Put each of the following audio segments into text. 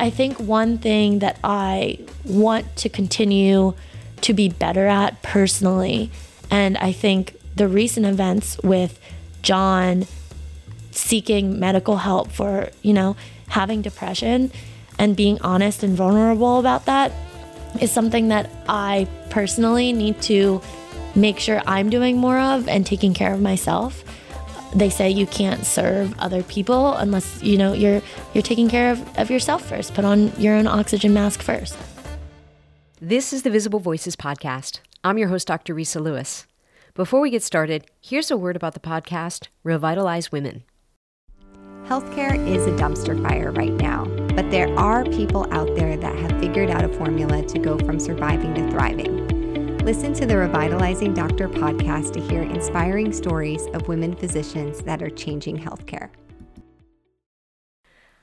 I think one thing that I want to continue to be better at personally, and I think the recent events with John seeking medical help for, you know, having depression and being honest and vulnerable about that is something that I personally need to make sure I'm doing more of and taking care of myself. They say you can't serve other people unless you know you're you're taking care of, of yourself first. Put on your own oxygen mask first. This is the Visible Voices podcast. I'm your host, Dr. Resa Lewiss. Before we get started, here's a word about the podcast Revitalize Women. Healthcare is a dumpster fire right now, but there are people out there that have figured out a formula to go from surviving to thriving. Listen to the Revitalizing Doctor podcast to hear inspiring stories of women physicians that are changing healthcare.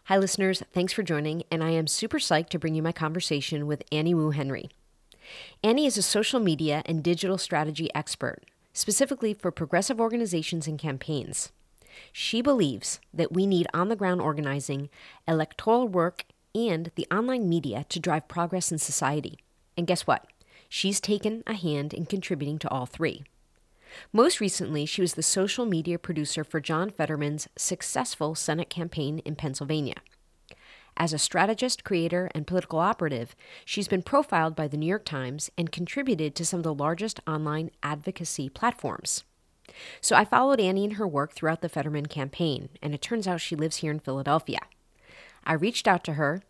Hi, listeners. Thanks for joining, and I am super psyched to bring you my conversation with Annie Wu Henry. Annie is a social media and digital strategy expert, specifically for progressive organizations and campaigns. She believes that we need on the ground organizing, electoral work, and the online media to drive progress in society. And guess what? She's taken a hand in contributing to all three. Most recently, she was the social media producer for John Fetterman's successful Senate campaign in Pennsylvania. As a strategist, creator, and political operative, she's been profiled by the New York Times and contributed to some of the largest online advocacy platforms. So I followed Annie in her work throughout the Fetterman campaign, and it turns out she lives here in Philadelphia. I reached out to her.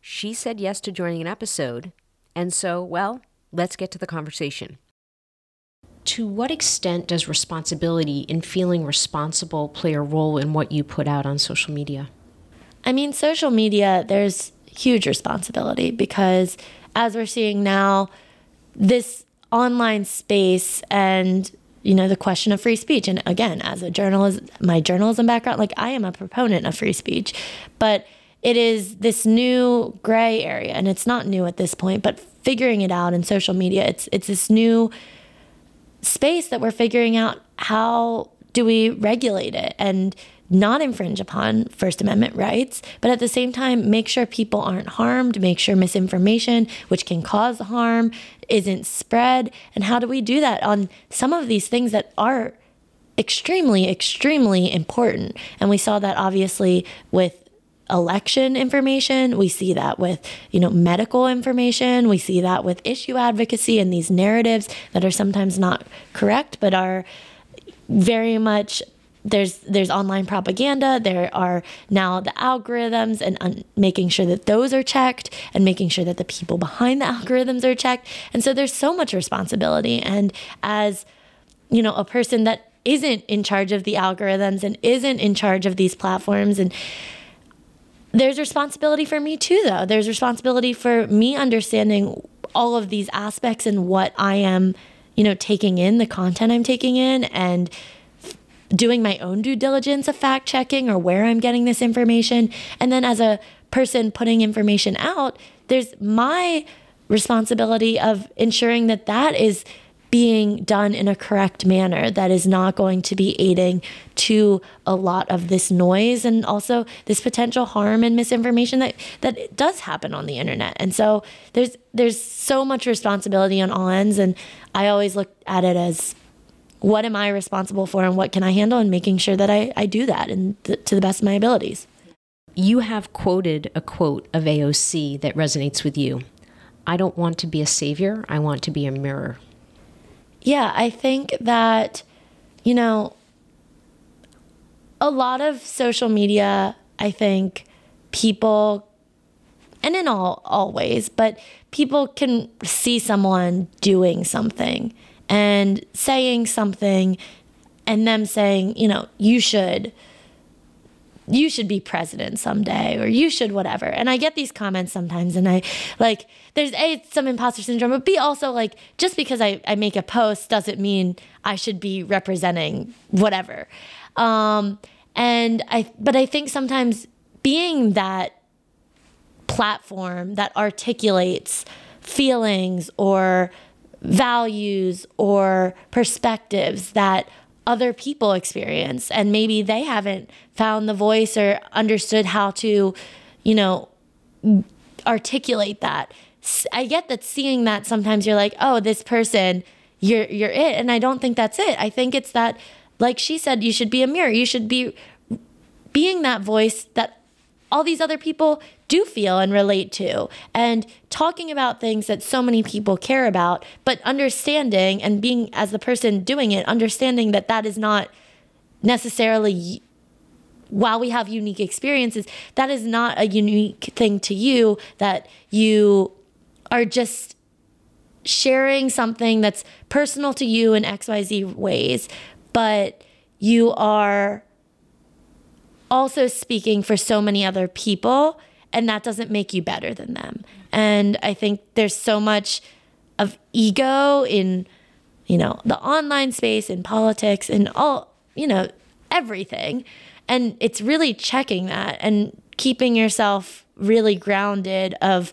She said yes to joining an episode. And so, well, let's get to the conversation. To what extent does responsibility in feeling responsible play a role in what you put out on social media? I mean, social media, there's huge responsibility because as we're seeing now, this online space and you know the question of free speech and again as a journalist my journalism background like i am a proponent of free speech but it is this new gray area and it's not new at this point but figuring it out in social media it's it's this new space that we're figuring out how do we regulate it and not infringe upon First Amendment rights, but at the same time, make sure people aren't harmed, make sure misinformation, which can cause harm, isn't spread. And how do we do that on some of these things that are extremely, extremely important? And we saw that obviously with election information. We see that with you know medical information. We see that with issue advocacy and these narratives that are sometimes not correct but are very much there's there's online propaganda. There are now the algorithms and un- making sure that those are checked and making sure that the people behind the algorithms are checked. And so there's so much responsibility. And as you know a person that isn't in charge of the algorithms and isn't in charge of these platforms and there's responsibility for me too though there's responsibility for me understanding all of these aspects and what i am you know taking in the content i'm taking in and doing my own due diligence of fact checking or where I'm getting this information. And then as a person putting information out, there's my responsibility of ensuring that that is being done in a correct manner that is not going to be aiding to a lot of this noise and also this potential harm and misinformation that that does happen on the internet. And so there's there's so much responsibility on all ends and I always look at it as what am I responsible for and what can I handle and making sure that I, I do that and th- to the best of my abilities. You have quoted a quote of AOC that resonates with you. I don't want to be a savior, I want to be a mirror. Yeah, I think that, you know, a lot of social media, I think people, and in all, all ways, but people can see someone doing something and saying something and them saying, you know, you should you should be president someday or you should whatever. And I get these comments sometimes and I like there's A some imposter syndrome, but B also like just because I, I make a post doesn't mean I should be representing whatever. Um and I but I think sometimes being that platform that articulates feelings or values or perspectives that other people experience and maybe they haven't found the voice or understood how to you know articulate that. I get that seeing that sometimes you're like, "Oh, this person, you're you're it." And I don't think that's it. I think it's that like she said you should be a mirror. You should be being that voice that all these other people do feel and relate to. And talking about things that so many people care about but understanding and being as the person doing it understanding that that is not necessarily while we have unique experiences that is not a unique thing to you that you are just sharing something that's personal to you in xyz ways but you are also speaking for so many other people, and that doesn't make you better than them. And I think there's so much of ego in, you know, the online space, in politics, in all, you know, everything. And it's really checking that and keeping yourself really grounded of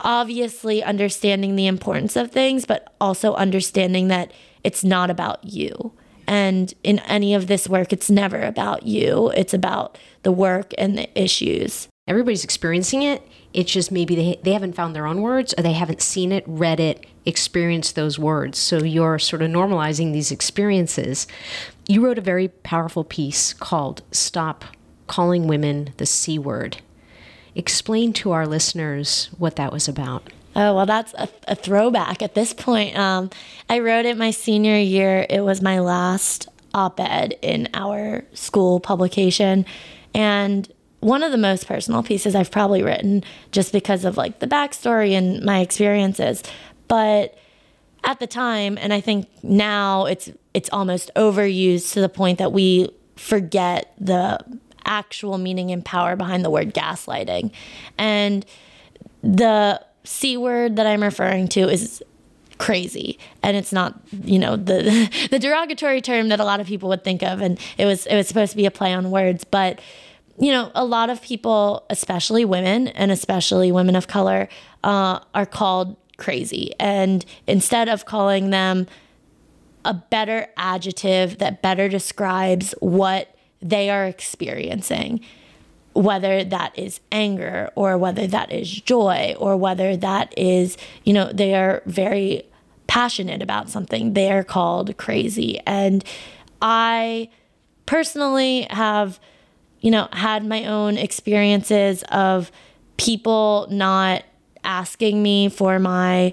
obviously understanding the importance of things, but also understanding that it's not about you. And in any of this work, it's never about you, it's about the work and the issues. Everybody's experiencing it. It's just maybe they, they haven't found their own words or they haven't seen it, read it, experienced those words. So you're sort of normalizing these experiences. You wrote a very powerful piece called Stop Calling Women the C Word. Explain to our listeners what that was about. Oh, well, that's a, a throwback at this point. Um, I wrote it my senior year. It was my last op ed in our school publication. And one of the most personal pieces I've probably written just because of like the backstory and my experiences. But at the time, and I think now it's it's almost overused to the point that we forget the actual meaning and power behind the word gaslighting. And the C word that I'm referring to is crazy and it's not you know the the derogatory term that a lot of people would think of and it was it was supposed to be a play on words but you know a lot of people especially women and especially women of color uh, are called crazy and instead of calling them a better adjective that better describes what they are experiencing whether that is anger or whether that is joy or whether that is, you know, they are very passionate about something. They are called crazy. And I personally have, you know, had my own experiences of people not asking me for my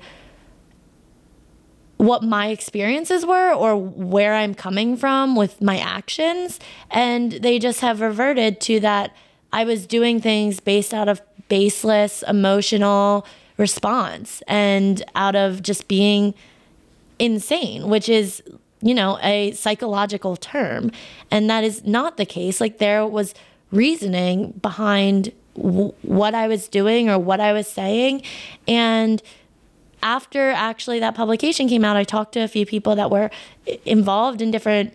what my experiences were or where I'm coming from with my actions. And they just have reverted to that I was doing things based out of baseless emotional response and out of just being insane, which is, you know, a psychological term. And that is not the case. Like there was reasoning behind w- what I was doing or what I was saying. And after actually that publication came out, I talked to a few people that were involved in different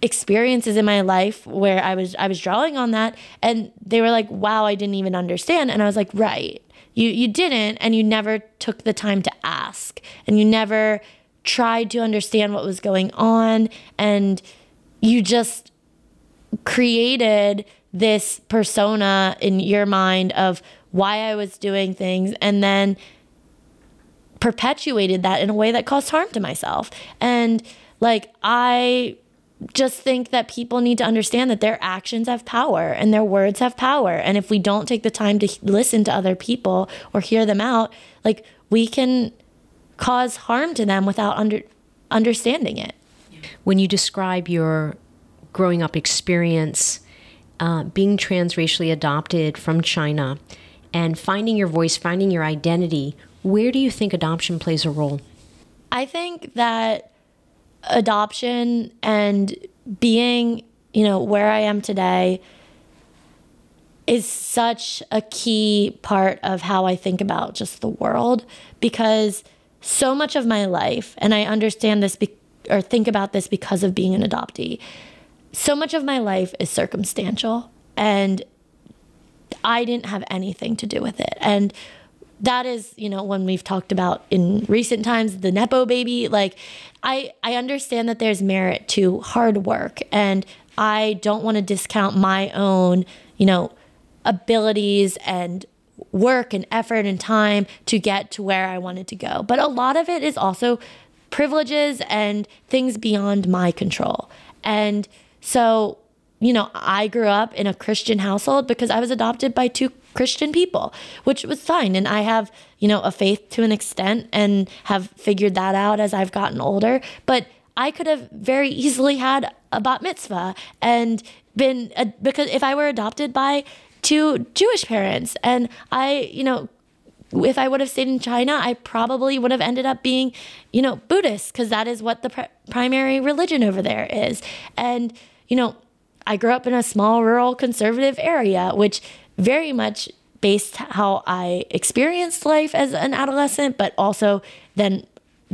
experiences in my life where I was I was drawing on that and they were like, "Wow, I didn't even understand." And I was like, "Right. You you didn't and you never took the time to ask and you never tried to understand what was going on and you just created this persona in your mind of why I was doing things and then perpetuated that in a way that caused harm to myself. And like I just think that people need to understand that their actions have power and their words have power. And if we don't take the time to listen to other people or hear them out, like we can cause harm to them without under, understanding it. When you describe your growing up experience, uh, being transracially adopted from China, and finding your voice, finding your identity, where do you think adoption plays a role? I think that adoption and being, you know, where I am today is such a key part of how I think about just the world because so much of my life, and I understand this be- or think about this because of being an adoptee, so much of my life is circumstantial and I didn't have anything to do with it. And that is, you know, when we've talked about in recent times the nepo baby, like I I understand that there's merit to hard work and I don't want to discount my own, you know, abilities and work and effort and time to get to where I wanted to go. But a lot of it is also privileges and things beyond my control. And so, you know, I grew up in a Christian household because I was adopted by two Christian people, which was fine. And I have, you know, a faith to an extent and have figured that out as I've gotten older. But I could have very easily had a bat mitzvah and been, a, because if I were adopted by two Jewish parents and I, you know, if I would have stayed in China, I probably would have ended up being, you know, Buddhist because that is what the pr- primary religion over there is. And, you know, I grew up in a small rural conservative area, which very much based how I experienced life as an adolescent, but also then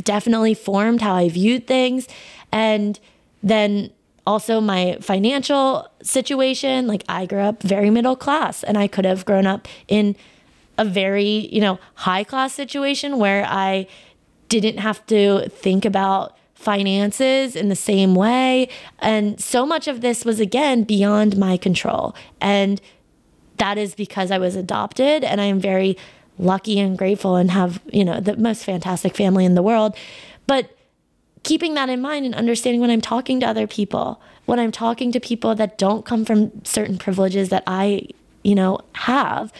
definitely formed how I viewed things. And then also my financial situation, like I grew up very middle class and I could have grown up in a very, you know, high class situation where I didn't have to think about finances in the same way. And so much of this was, again, beyond my control. And that is because I was adopted and I am very lucky and grateful and have, you know, the most fantastic family in the world. But keeping that in mind and understanding when I'm talking to other people, when I'm talking to people that don't come from certain privileges that I, you know, have,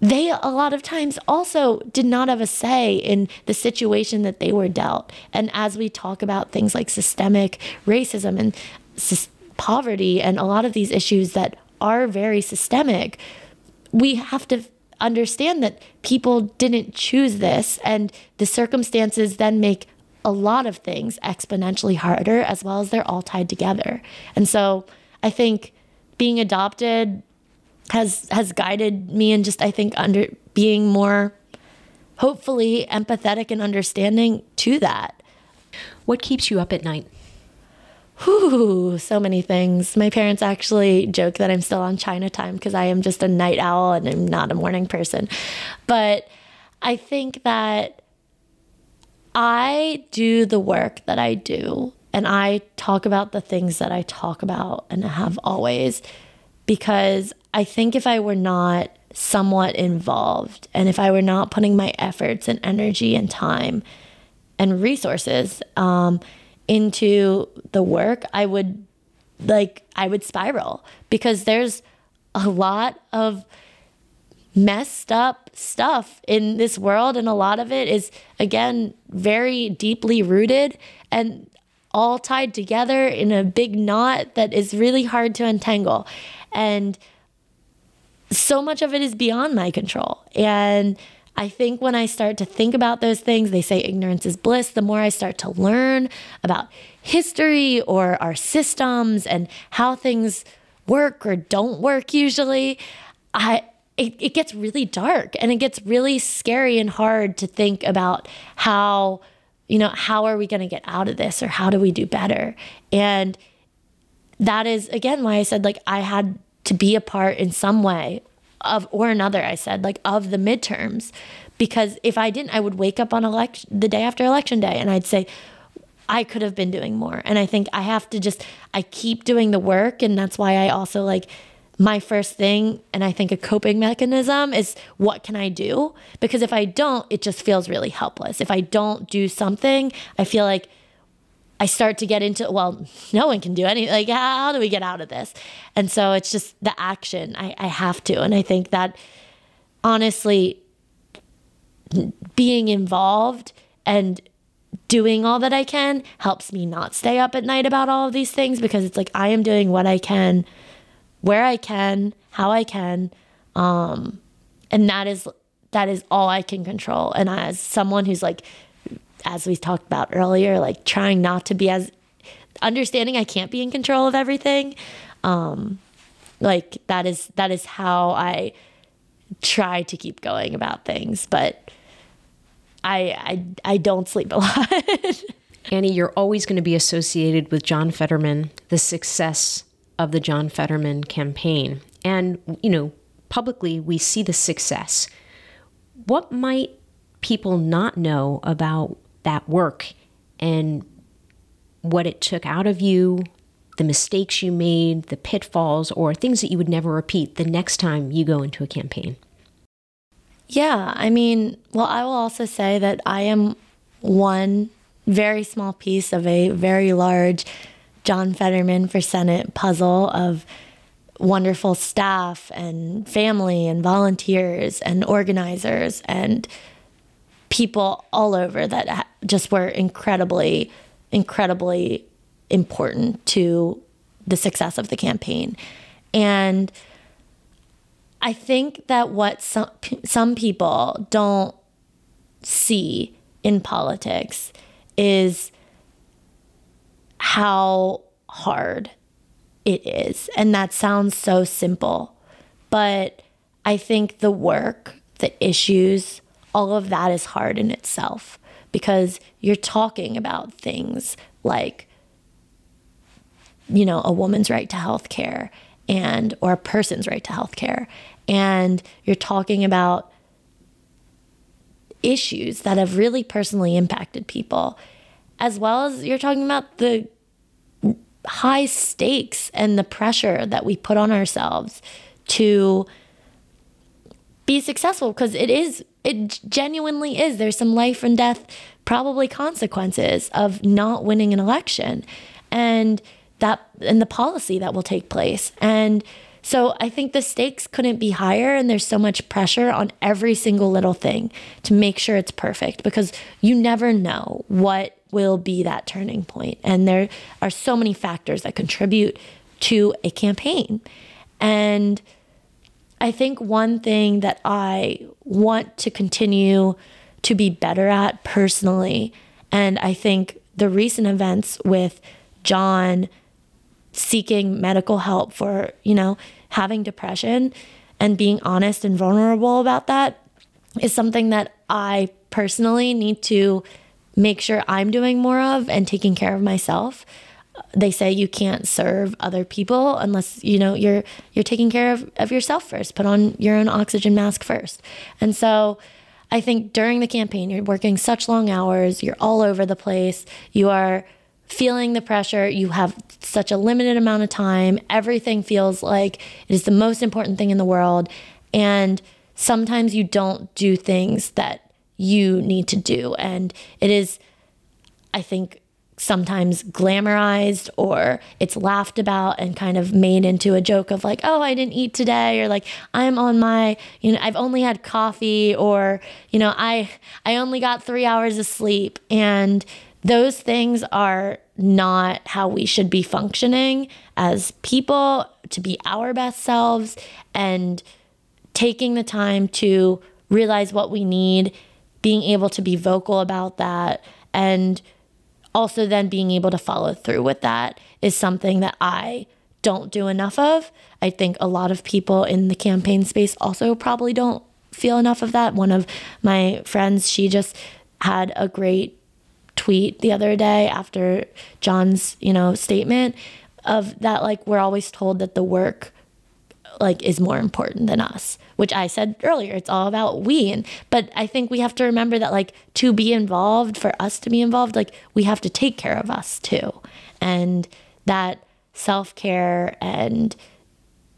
they a lot of times also did not have a say in the situation that they were dealt. And as we talk about things like systemic racism and sy- poverty and a lot of these issues that are very systemic, we have to understand that people didn't choose this and the circumstances then make a lot of things exponentially harder as well as they're all tied together. And so I think being adopted has has guided me and just I think under being more hopefully empathetic and understanding to that. What keeps you up at night? Whew, so many things. My parents actually joke that I'm still on China time because I am just a night owl and I'm not a morning person. But I think that I do the work that I do and I talk about the things that I talk about and have always because I think if I were not somewhat involved and if I were not putting my efforts and energy and time and resources um, into the work, I would like, I would spiral because there's a lot of messed up stuff in this world. And a lot of it is, again, very deeply rooted and all tied together in a big knot that is really hard to untangle. And so much of it is beyond my control. And I think when I start to think about those things, they say ignorance is bliss. The more I start to learn about history or our systems and how things work or don't work usually, I it, it gets really dark and it gets really scary and hard to think about how, you know, how are we going to get out of this or how do we do better? And that is again why I said like I had to be a part in some way of or another i said like of the midterms because if i didn't i would wake up on election the day after election day and i'd say i could have been doing more and i think i have to just i keep doing the work and that's why i also like my first thing and i think a coping mechanism is what can i do because if i don't it just feels really helpless if i don't do something i feel like I start to get into, well, no one can do anything. Like, how do we get out of this? And so it's just the action. I, I have to. And I think that honestly, being involved and doing all that I can helps me not stay up at night about all of these things because it's like I am doing what I can, where I can, how I can. Um, and that is that is all I can control. And as someone who's like as we talked about earlier, like trying not to be as understanding I can't be in control of everything. Um, like that is that is how I try to keep going about things, but I I I don't sleep a lot. Annie, you're always going to be associated with John Fetterman, the success of the John Fetterman campaign. And, you know, publicly we see the success. What might people not know about that work and what it took out of you the mistakes you made, the pitfalls, or things that you would never repeat the next time you go into a campaign? Yeah, I mean, well, I will also say that I am one very small piece of a very large John Fetterman for Senate puzzle of wonderful staff and family and volunteers and organizers and people all over that just were incredibly, incredibly important to the success of the campaign. And I think that what some some people don't see in politics is how hard it is. And that sounds so simple. But I think the work, the issues, all of that is hard in itself because you're talking about things like, you know, a woman's right to health care and, or a person's right to health care. And you're talking about issues that have really personally impacted people, as well as you're talking about the high stakes and the pressure that we put on ourselves to be successful because it is it genuinely is. There's some life and death probably consequences of not winning an election. And that and the policy that will take place. And so I think the stakes couldn't be higher, and there's so much pressure on every single little thing to make sure it's perfect because you never know what will be that turning point. And there are so many factors that contribute to a campaign. And I think one thing that I want to continue to be better at personally, and I think the recent events with John seeking medical help for, you know, having depression and being honest and vulnerable about that is something that I personally need to make sure I'm doing more of and taking care of myself. They say you can't serve other people unless you know you're you're taking care of, of yourself first. Put on your own oxygen mask first. And so I think during the campaign, you're working such long hours, you're all over the place, you are feeling the pressure. You have such a limited amount of time. Everything feels like it is the most important thing in the world. And sometimes you don't do things that you need to do. And it is, I think, sometimes glamorized or it's laughed about and kind of made into a joke of like, oh, I didn't eat today, or like I'm on my, you know, I've only had coffee, or you know, I I only got three hours of sleep. And those things are not how we should be functioning as people to be our best selves and taking the time to realize what we need, being able to be vocal about that, and also then being able to follow through with that is something that I don't do enough of. I think a lot of people in the campaign space also probably don't feel enough of that. One of my friends, she just had a great tweet the other day after John's, you know, statement of that like we're always told that the work like is more important than us which i said earlier it's all about we. And but i think we have to remember that like to be involved for us to be involved like we have to take care of us too. And that self-care and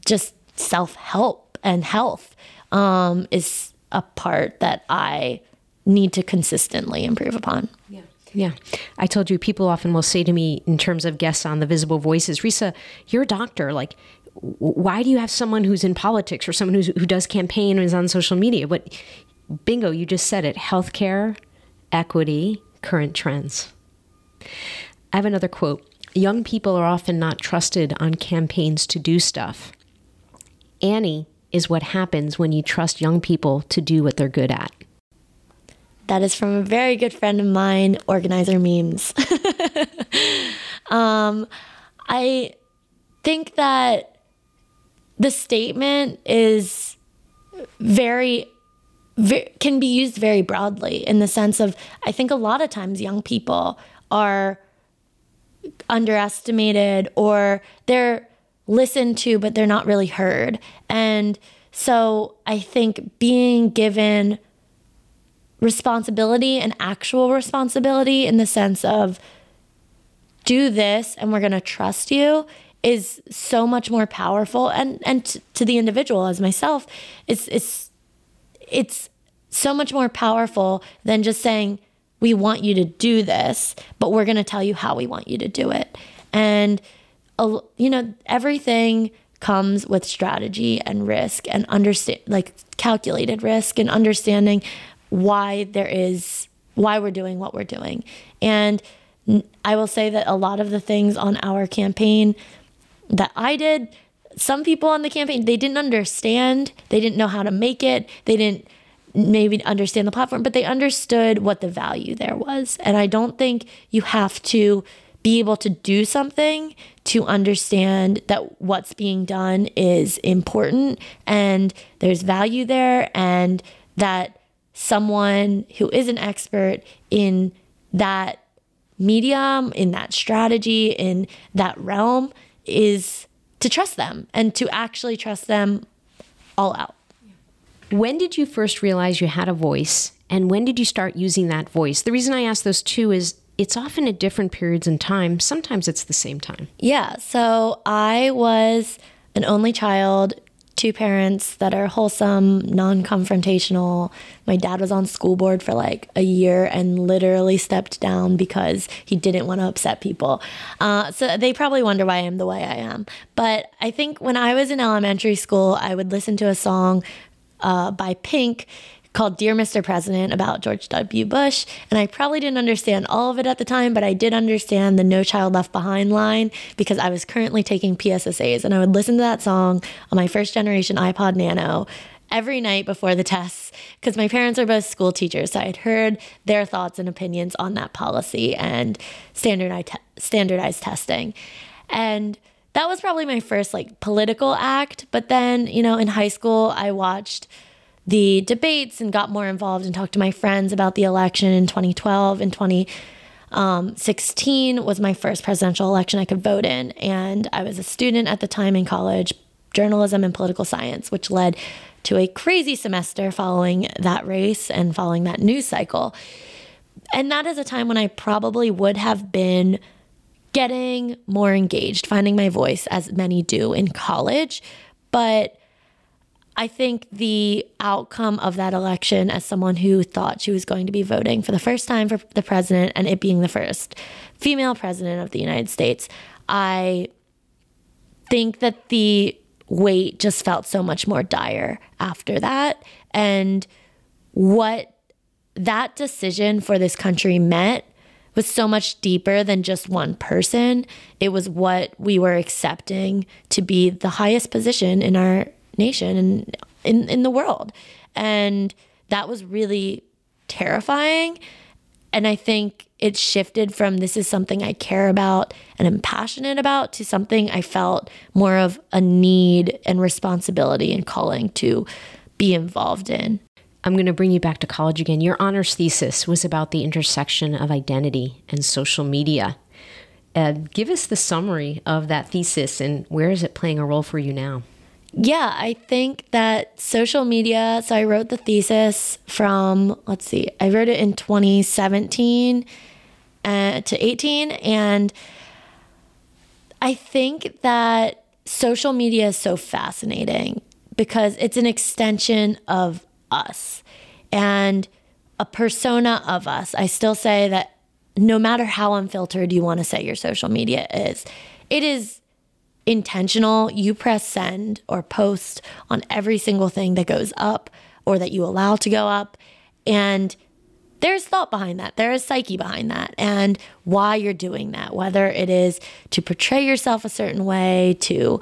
just self-help and health um, is a part that i need to consistently improve upon. Yeah yeah. I told you people often will say to me in terms of guests on the Visible Voices, Resa, you're a doctor. Like, why do you have someone who's in politics or someone who does campaign and is on social media? But bingo, you just said it healthcare, equity, current trends. I have another quote Young people are often not trusted on campaigns to do stuff. Annie is what happens when you trust young people to do what they're good at. That is from a very good friend of mine, Organizer Memes. um, I think that the statement is very, very, can be used very broadly in the sense of I think a lot of times young people are underestimated or they're listened to but they're not really heard. And so I think being given responsibility and actual responsibility in the sense of do this and we're going to trust you is so much more powerful. And and t- to the individual as myself it's it's it's so much more powerful than just saying we want you to do this but we're going to tell you how we want you to do it. And you know everything comes with strategy and risk and understand like calculated risk and understanding why there is why we're doing what we're doing and I will say that a lot of the things on our campaign that I did, some people on the campaign, they didn't understand. They didn't know how to make it. They didn't maybe understand the platform, but they understood what the value there was. And I don't think you have to be able to do something to understand that what's being done is important and there's value there and that someone who is an expert in that medium, in that strategy, in that realm is to trust them and to actually trust them all out. When did you first realize you had a voice and when did you start using that voice? The reason I ask those two is it's often at different periods in time. Sometimes it's the same time. Yeah. So I was an only child two parents that are wholesome, non confrontational. My dad was on school board for like a year and literally stepped down because he didn't want to upset people. Uh, so they probably wonder why I'm the way I am. But I think when I was in elementary school, I would listen to a song uh, by Pink called Dear Mr. President about George W. Bush. And I probably didn't understand all of it at the time, but I did understand the No Child Left Behind line because I was currently taking PSSAs. And I would listen to that song on my first generation iPod Nano every night before the tests because my parents are both school teachers. So I'd heard their thoughts and opinions on that policy and standardized, standardized testing. And that was probably my first like political act. But then, you know, in high school, I watched the debates and got more involved and talked to my friends about the election in 2012 and 2016 was my first presidential election I could vote in. And I was a student at the time in college, journalism and political science, which led to a crazy semester following that race and following that news cycle. And that is a time when I probably would have been getting more engaged, finding my voice, as many do in college. But I think the outcome of that election, as someone who thought she was going to be voting for the first time for the president and it being the first female president of the United States, I think that the weight just felt so much more dire after that. And what that decision for this country meant was so much deeper than just one person. It was what we were accepting to be the highest position in our nation and in, in the world. And that was really terrifying. And I think it shifted from this is something I care about and I'm passionate about to something I felt more of a need and responsibility and calling to be involved in. I'm going to bring you back to college again. Your honors thesis was about the intersection of identity and social media. Uh, give us the summary of that thesis and where is it playing a role for you now? Yeah, I think that social media. So I wrote the thesis from, let's see, I wrote it in 2017 uh, to 18. And I think that social media is so fascinating because it's an extension of us and a persona of us. I still say that no matter how unfiltered you want to say your social media is, it is intentional, you press send or post on every single thing that goes up or that you allow to go up. And there's thought behind that. There is psyche behind that and why you're doing that, whether it is to portray yourself a certain way, to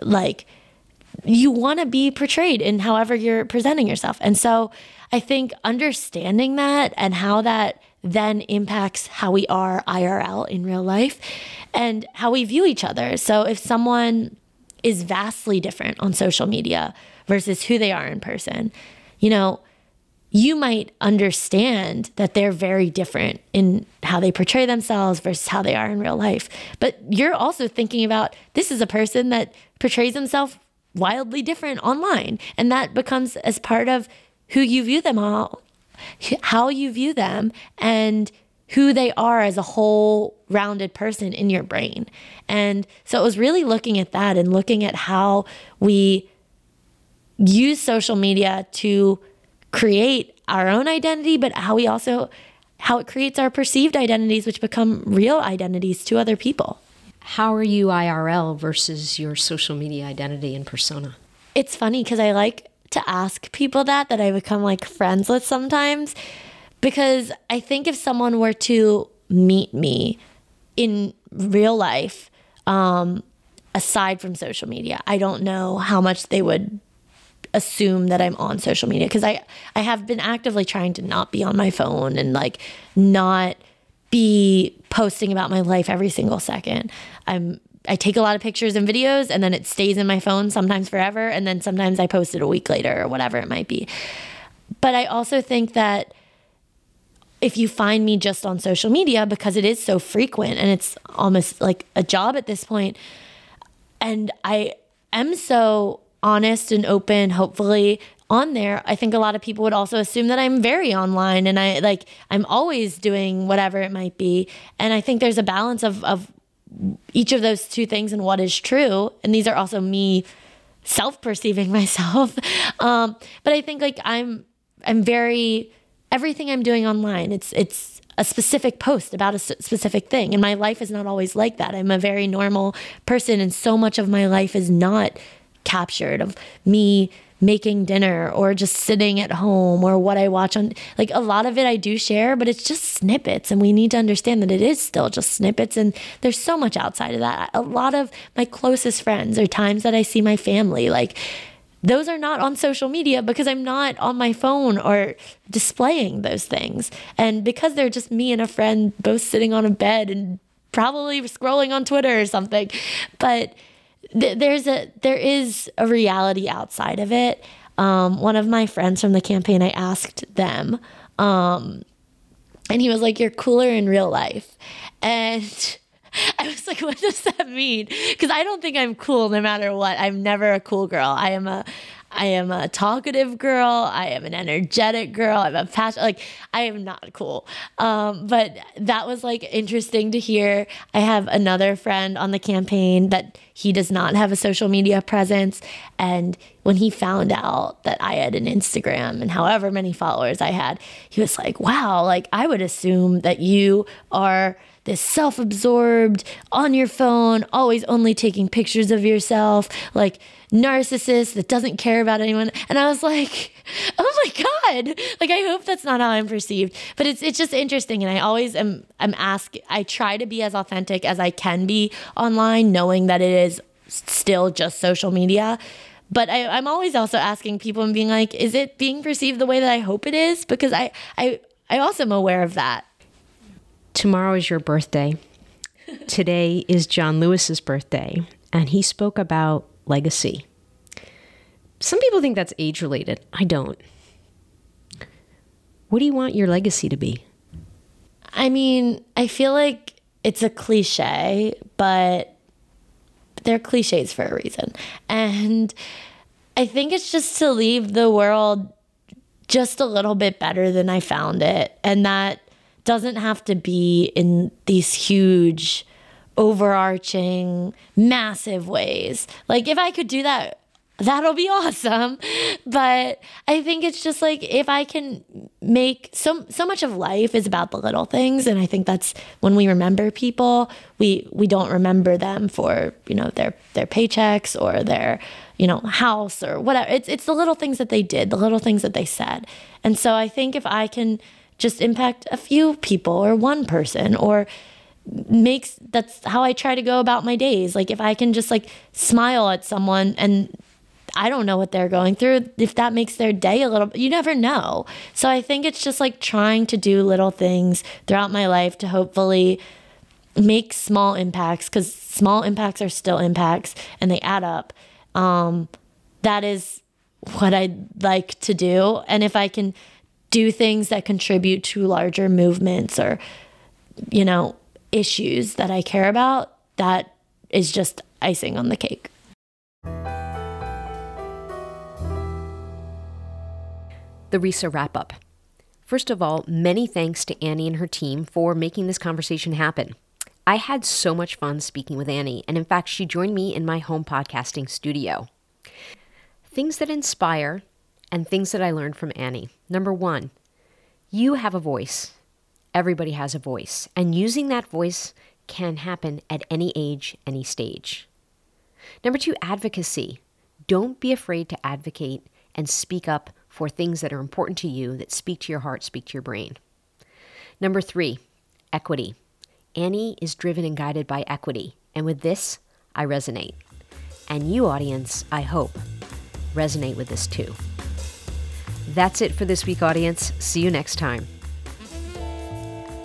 like, you want to be portrayed in however you're presenting yourself. And so I think understanding that and how that then impacts how we are IRL in real life and how we view each other. So if someone is vastly different on social media versus who they are in person, you know, you might understand that they're very different in how they portray themselves versus how they are in real life. But you're also thinking about this is a person that portrays himself wildly different online. And that becomes as part of who you view them all how you view them and who they are as a whole rounded person in your brain. And so it was really looking at that and looking at how we use social media to create our own identity, but how we also how it creates our perceived identities which become real identities to other people. How are you IRL versus your social media identity and persona? It's funny because I like to ask people that that I become like friends with sometimes because I think if someone were to meet me in real life, um, aside from social media, I don't know how much they would assume that I'm on social media because I I have been actively trying to not be on my phone and like not be posting about my life every single second. I'm I take a lot of pictures and videos and then it stays in my phone sometimes forever and then sometimes I post it a week later or whatever it might be. But I also think that if you find me just on social media because it is so frequent and it's almost like a job at this point and I am so honest and open hopefully on there i think a lot of people would also assume that i'm very online and i like i'm always doing whatever it might be and i think there's a balance of of each of those two things and what is true. And these are also me self-perceiving myself. Um, but i think like i'm i'm very everything i'm doing online it's it's a specific post about a specific thing. And my life is not always like that. I'm a very normal person and so much of my life is not captured of me making dinner or just sitting at home or what I watch on like a lot of it I do share but it's just snippets and we need to understand that it is still just snippets and there's so much outside of that. A lot of my closest friends or times that I see my family like those are not on social media because I'm not on my phone or displaying those things. And because they're just me and a friend both sitting on a bed and probably scrolling on Twitter or something. But th- there's a there is a reality outside of it. Um, one of my friends from the campaign, I asked them, um, and he was like, "You're cooler in real life," and. I was like, what does that mean? Because I don't think I'm cool no matter what. I'm never a cool girl. I am a I am a talkative girl. I am an energetic girl. I'm a passion. Like I am not cool. Um, but that was like interesting to hear. I have another friend on the campaign that he does not have a social media presence, and when he found out that I had an Instagram and however many followers I had, he was like, "Wow! Like I would assume that you are." This self absorbed on your phone, always only taking pictures of yourself. Like, narcissist that doesn't care about anyone. And I was like, oh my God. Like I hope that's not how I'm perceived. But it's it's just interesting. And I always am I'm ask I try to be as authentic as I can be online, knowing that it is still just social media. But I, I'm always also asking people and being like, is it being perceived the way that I hope it is? Because I I I also am aware of that. Tomorrow is your birthday. Today is John Lewis's birthday, and he spoke about legacy. Some people think that's age related. I don't. What do you want your legacy to be? I mean, I feel like it's a cliche, but they're cliches for a reason. And I think it's just to leave the world just a little bit better than I found it. And that doesn't have to be in these huge overarching, massive ways. Like, if I could do that, that'll be awesome. But I think it's just like if I can make so so much of life is about the little things, and I think that's when we remember people, we we don't remember them for you know their their paychecks or their you know house or whatever. It's it's the little things that they did, the little things that they said, and so I think if I can just impact a few people or one person or makes that's how I try to go about my days. Like if I can just like smile at someone and I don't know what they're going through, if that makes their day a little you never know. So I think it's just like trying to do little things throughout my life to hopefully make small impacts cuz small impacts are still impacts and they add up. Um that is what I'd like to do and if I can do things that contribute to larger movements or you know issues that I care about, that is just icing on the cake. The RESA wrap up. First of all, many thanks to Annie and her team for making this conversation happen. I had so much fun speaking with Annie, and in fact, she joined me in my home podcasting studio. Things that inspire and things that I learned from Annie. Number one, you have a voice. Everybody has a voice, and using that voice can happen at any age, any stage. Number two, advocacy. Don't be afraid to advocate and speak up for things that are important to you, that speak to your heart, speak to your brain. Number three, equity. Annie is driven and guided by equity, and with this, I resonate. And you, audience, I hope, resonate with this too. That's it for this week, audience. See you next time.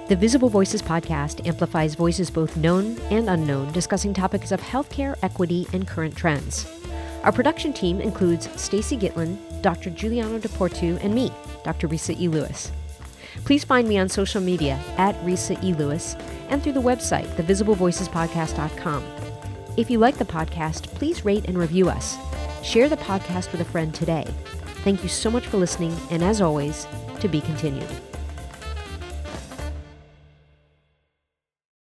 The Visible Voices podcast amplifies voices both known and unknown, discussing topics of healthcare, equity, and current trends. Our production team includes Stacy Gitlin, Dr. Giuliano DePortu, and me, Dr. Risa E. Lewis. Please find me on social media at Risa E. Lewis and through the website, thevisiblevoicespodcast.com. If you like the podcast, please rate and review us. Share the podcast with a friend today. Thank you so much for listening, and as always, to be continued.